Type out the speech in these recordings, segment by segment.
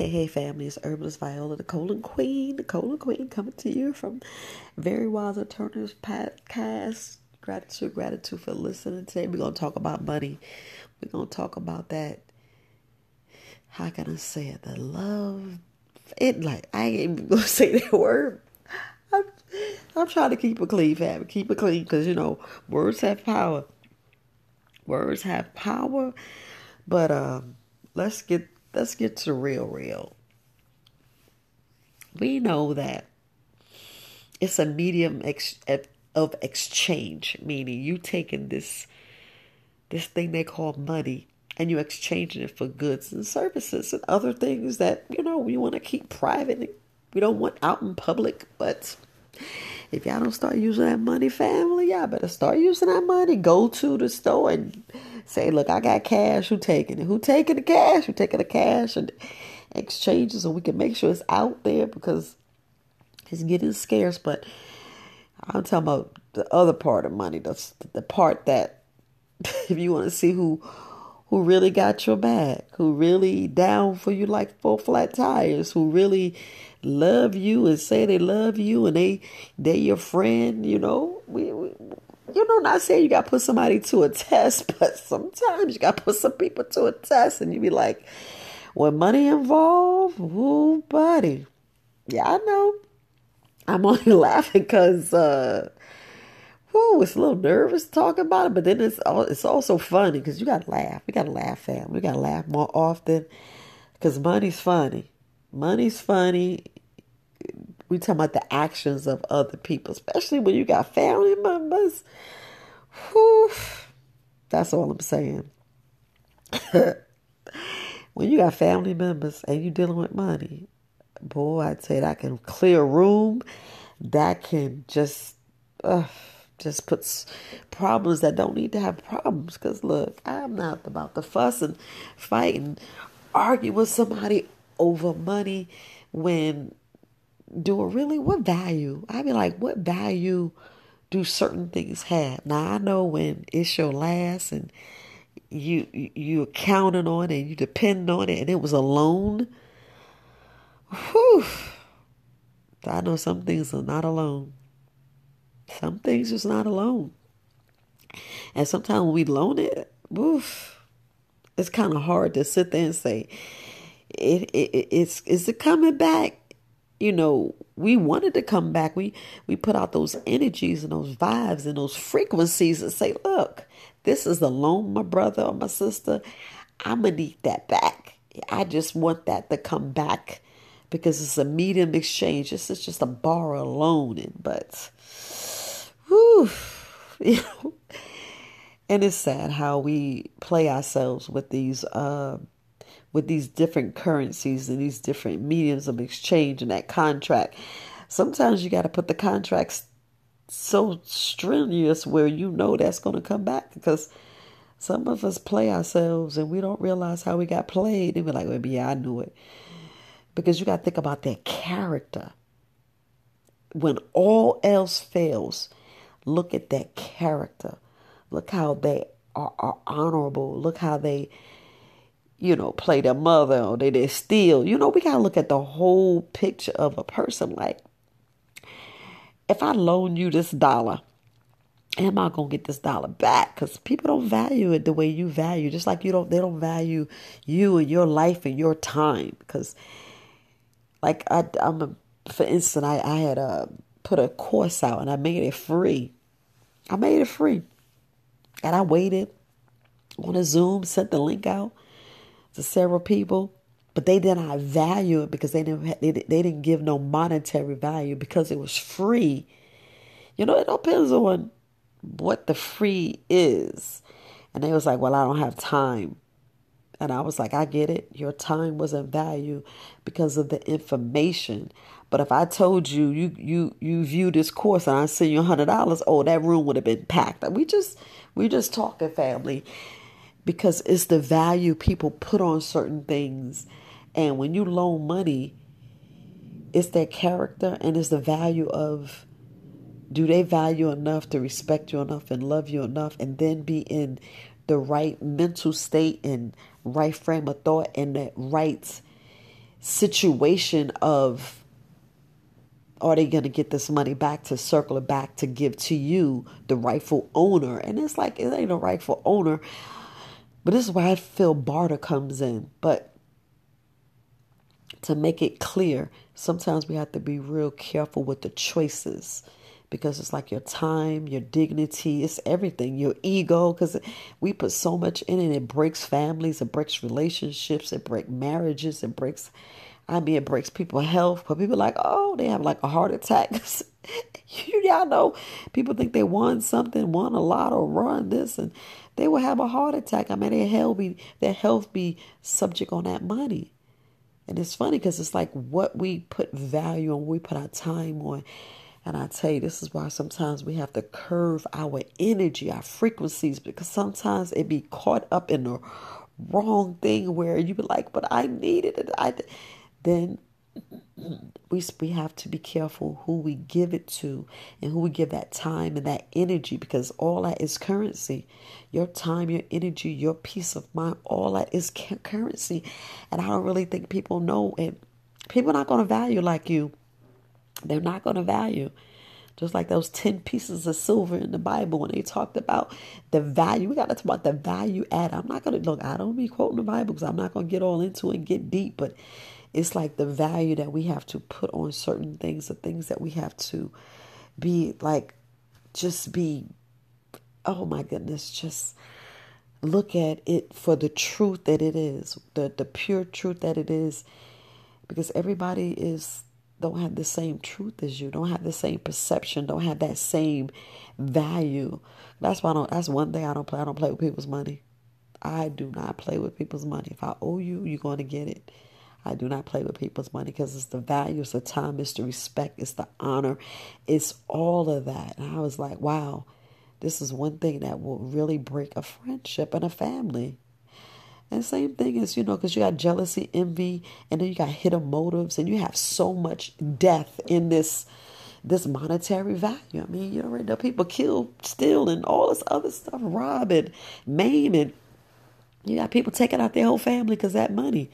Hey, hey, family, it's Herbalist Viola, the Colon Queen, the Colon Queen, coming to you from Very Wise Alternatives podcast. Gratitude, gratitude for listening today. We're going to talk about money. We're going to talk about that. How can I say it? The love. It like, I ain't even going to say that word. I'm, I'm trying to keep it clean, family. Keep it clean because, you know, words have power. Words have power. But um, let's get let's get to real, real. We know that it's a medium ex- of exchange, meaning you taking this this thing they call money and you exchanging it for goods and services and other things that you know we want to keep private. We don't want out in public, but if y'all don't start using that money, family, y'all better start using that money. Go to the store and say, look, I got cash. Who taking it? Who taking the cash? Who taking the cash and exchanges so we can make sure it's out there because it's getting scarce. But I'm talking about the other part of money. That's the part that if you want to see who who really got your back, who really down for you like four flat tires, who really love you and say they love you and they they your friend, you know. We, we you know, not saying you got to put somebody to a test, but sometimes you got to put some people to a test, and you be like, when money involved, ooh, buddy, yeah, I know. I'm only laughing because, uh, whoo, it's a little nervous talking about it, but then it's it's also funny because you got to laugh. We got to laugh, fam. We got to laugh more often because money's funny. Money's funny we talking about the actions of other people, especially when you got family members. Whew, that's all I'm saying. when you got family members and you dealing with money, boy, I'd say that can clear a room. That can just, uh, just puts problems that don't need to have problems. Because look, I'm not about to fuss and fight and argue with somebody over money when do it really what value? I'd be like what value do certain things have? Now i know when it's your last and you you're counting on it and you depend on it and it was a loan. Whew, i know some things are not alone some things is not alone and sometimes when we loan it oof, it's kind of hard to sit there and say it, it it's is it coming back you know, we wanted to come back. We we put out those energies and those vibes and those frequencies and say, look, this is the loan, my brother or my sister. I'm gonna need that back. I just want that to come back because it's a medium exchange. This is just a borrow loan, but whew, you know, and it's sad how we play ourselves with these. Uh, with these different currencies and these different mediums of exchange and that contract. Sometimes you got to put the contracts so strenuous where you know that's going to come back because some of us play ourselves and we don't realize how we got played. And we're like, well, yeah, I knew it. Because you got to think about their character. When all else fails, look at that character. Look how they are, are honorable. Look how they you know, play their mother or they, they steal. You know, we got to look at the whole picture of a person. Like, if I loan you this dollar, am I to get this dollar back? Because people don't value it the way you value. Just like you don't, they don't value you and your life and your time. Because, like, I, I'm a, for instance, I, I had uh, put a course out and I made it free. I made it free. And I waited on a Zoom, sent the link out to several people, but they did not value it because they didn't they, they didn't give no monetary value because it was free. You know, it depends on what the free is. And they was like, "Well, I don't have time." And I was like, I get it. Your time wasn't value because of the information. But if I told you you you you view this course and I send you hundred dollars, oh, that room would have been packed. We just we just talking family because it's the value people put on certain things. And when you loan money, it's their character and it's the value of do they value enough to respect you enough and love you enough and then be in the right mental state and right frame of thought and that right situation of are they going to get this money back to circle it back to give to you, the rightful owner? And it's like, it ain't a rightful owner. But this is where I feel barter comes in. But to make it clear, sometimes we have to be real careful with the choices because it's like your time, your dignity, it's everything, your ego, because we put so much in it. It breaks families, it breaks relationships, it breaks marriages, it breaks I mean, it breaks people's health. But people like, oh, they have like a heart attack. you y'all know, people think they won something, won a lot, or run this, and they will have a heart attack. I mean, their health be their health be subject on that money. And it's funny because it's like what we put value on, we put our time on. And I tell you, this is why sometimes we have to curve our energy, our frequencies, because sometimes it be caught up in the wrong thing where you be like, but I needed it. I then we we have to be careful who we give it to and who we give that time and that energy because all that is currency. Your time, your energy, your peace of mind, all that is currency. And I don't really think people know it. People are not going to value like you. They're not going to value. Just like those 10 pieces of silver in the Bible when they talked about the value. We got to talk about the value add. I'm not going to look, I don't be quoting the Bible because I'm not going to get all into it and get deep, but it's like the value that we have to put on certain things, the things that we have to be like, just be, oh my goodness, just look at it for the truth that it is, the, the pure truth that it is, because everybody is don't have the same truth as you, don't have the same perception, don't have that same value. That's why I don't. That's one thing I don't play. I don't play with people's money. I do not play with people's money. If I owe you, you're going to get it. I do not play with people's money because it's the value, it's the time, it's the respect, it's the honor, it's all of that. And I was like, wow, this is one thing that will really break a friendship and a family. And same thing is, you know, because you got jealousy, envy, and then you got hidden motives, and you have so much death in this this monetary value. I mean, you already know people kill, steal, and all this other stuff, rob and maim, you got people taking out their whole family because that money.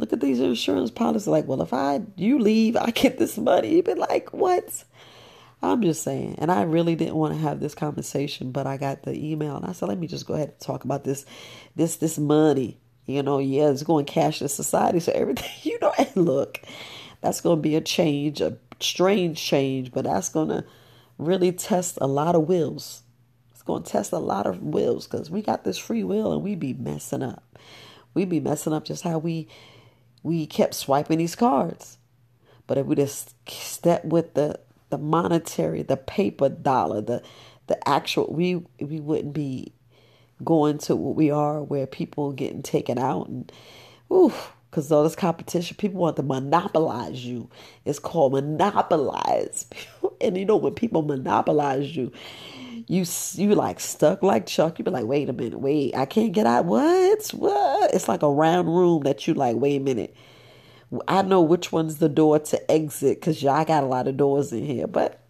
Look at these insurance policies. Like, well, if I you leave, I get this money. You'd be like, what? I'm just saying. And I really didn't want to have this conversation, but I got the email and I said, let me just go ahead and talk about this, this, this money. You know, yeah, it's going cashless society. So everything, you know, and look, that's going to be a change, a strange change, but that's going to really test a lot of wills. It's going to test a lot of wills because we got this free will and we be messing up. We be messing up just how we we kept swiping these cards. But if we just step with the the monetary, the paper dollar, the the actual, we we wouldn't be going to what we are, where people getting taken out and, ooh, because all this competition, people want to monopolize you. It's called monopolize, and you know when people monopolize you, you you like stuck like Chuck. You be like, wait a minute, wait, I can't get out. What? What? It's like a round room that you like. Wait a minute. I know which one's the door to exit because y'all got a lot of doors in here, but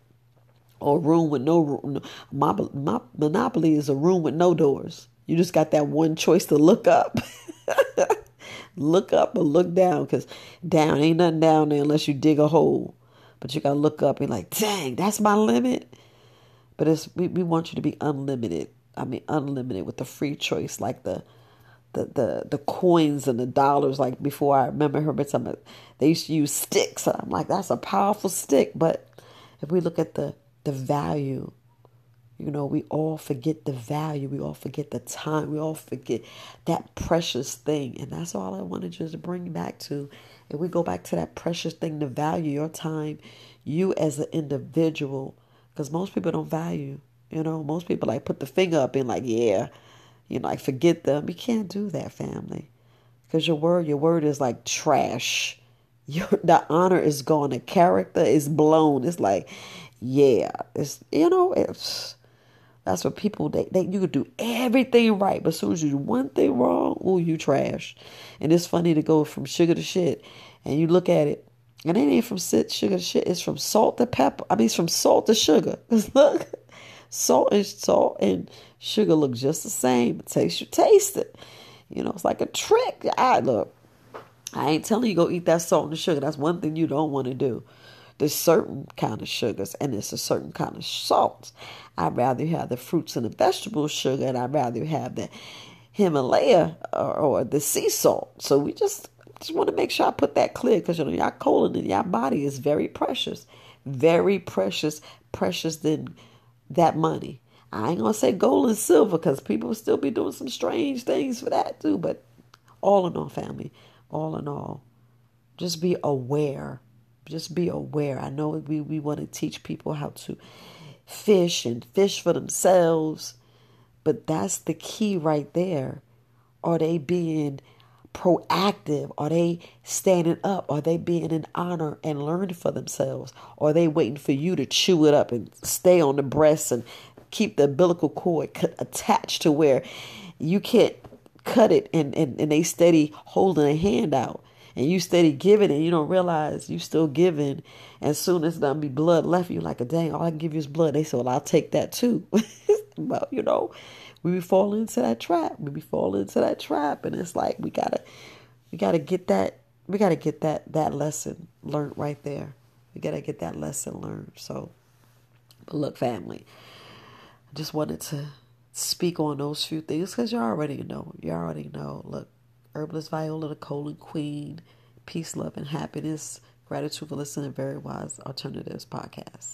or room with no room. My, my monopoly is a room with no doors. You just got that one choice to look up. look up or look down because down ain't nothing down there unless you dig a hole. But you gotta look up and like, dang, that's my limit. But it's we, we want you to be unlimited. I mean unlimited with the free choice, like the the the, the coins and the dollars. Like before I remember her talking they used to use sticks. I'm like, that's a powerful stick. But if we look at the the value, you know, we all forget the value. We all forget the time. We all forget that precious thing. And that's all I wanted you to bring back to. If we go back to that precious thing, the value, your time, you as an individual, because most people don't value. You know, most people like put the finger up and like, yeah, you know, like forget them. You can't do that, family, because your word, your word is like trash. Your the honor is gone. The character is blown. It's like, yeah, it's you know, it's that's what people they, they you could do everything right, but as soon as you do one thing wrong, oh, you trash. And it's funny to go from sugar to shit, and you look at it and it ain't from sugar to shit. It's from salt to pepper. I mean, it's from salt to sugar. look, salt and salt and sugar look just the same. It tastes you taste it. You know, it's like a trick. I look. I ain't telling you go eat that salt and sugar. That's one thing you don't want to do. There's certain kind of sugars and it's a certain kind of salt. I'd rather have the fruits and the vegetable sugar and I'd rather have the Himalaya or, or the sea salt. So we just just want to make sure I put that clear because you know your colon in your body is very precious, very precious, precious than that money. I ain't gonna say gold and silver because people still be doing some strange things for that too. But all in all, family, all in all, just be aware just be aware. I know we, we want to teach people how to fish and fish for themselves, but that's the key right there. Are they being proactive? Are they standing up? Are they being in honor and learning for themselves? Or are they waiting for you to chew it up and stay on the breast and keep the umbilical cord attached to where you can't cut it and, and, and they steady holding a hand out? and you steady giving and you don't realize you still giving. As soon as there'll be blood left, you like a dang, all I can give you is blood. They say, Well, I'll take that too. well, you know, we be falling into that trap. We be falling into that trap. And it's like we gotta we gotta get that we gotta get that that lesson learned right there. We gotta get that lesson learned. So but look, family, I just wanted to speak on those few things because you already know. You already know. Look, Herbalist Viola, the colon queen. Peace, love, and happiness. Gratitude for listening Very Wise Alternatives podcast.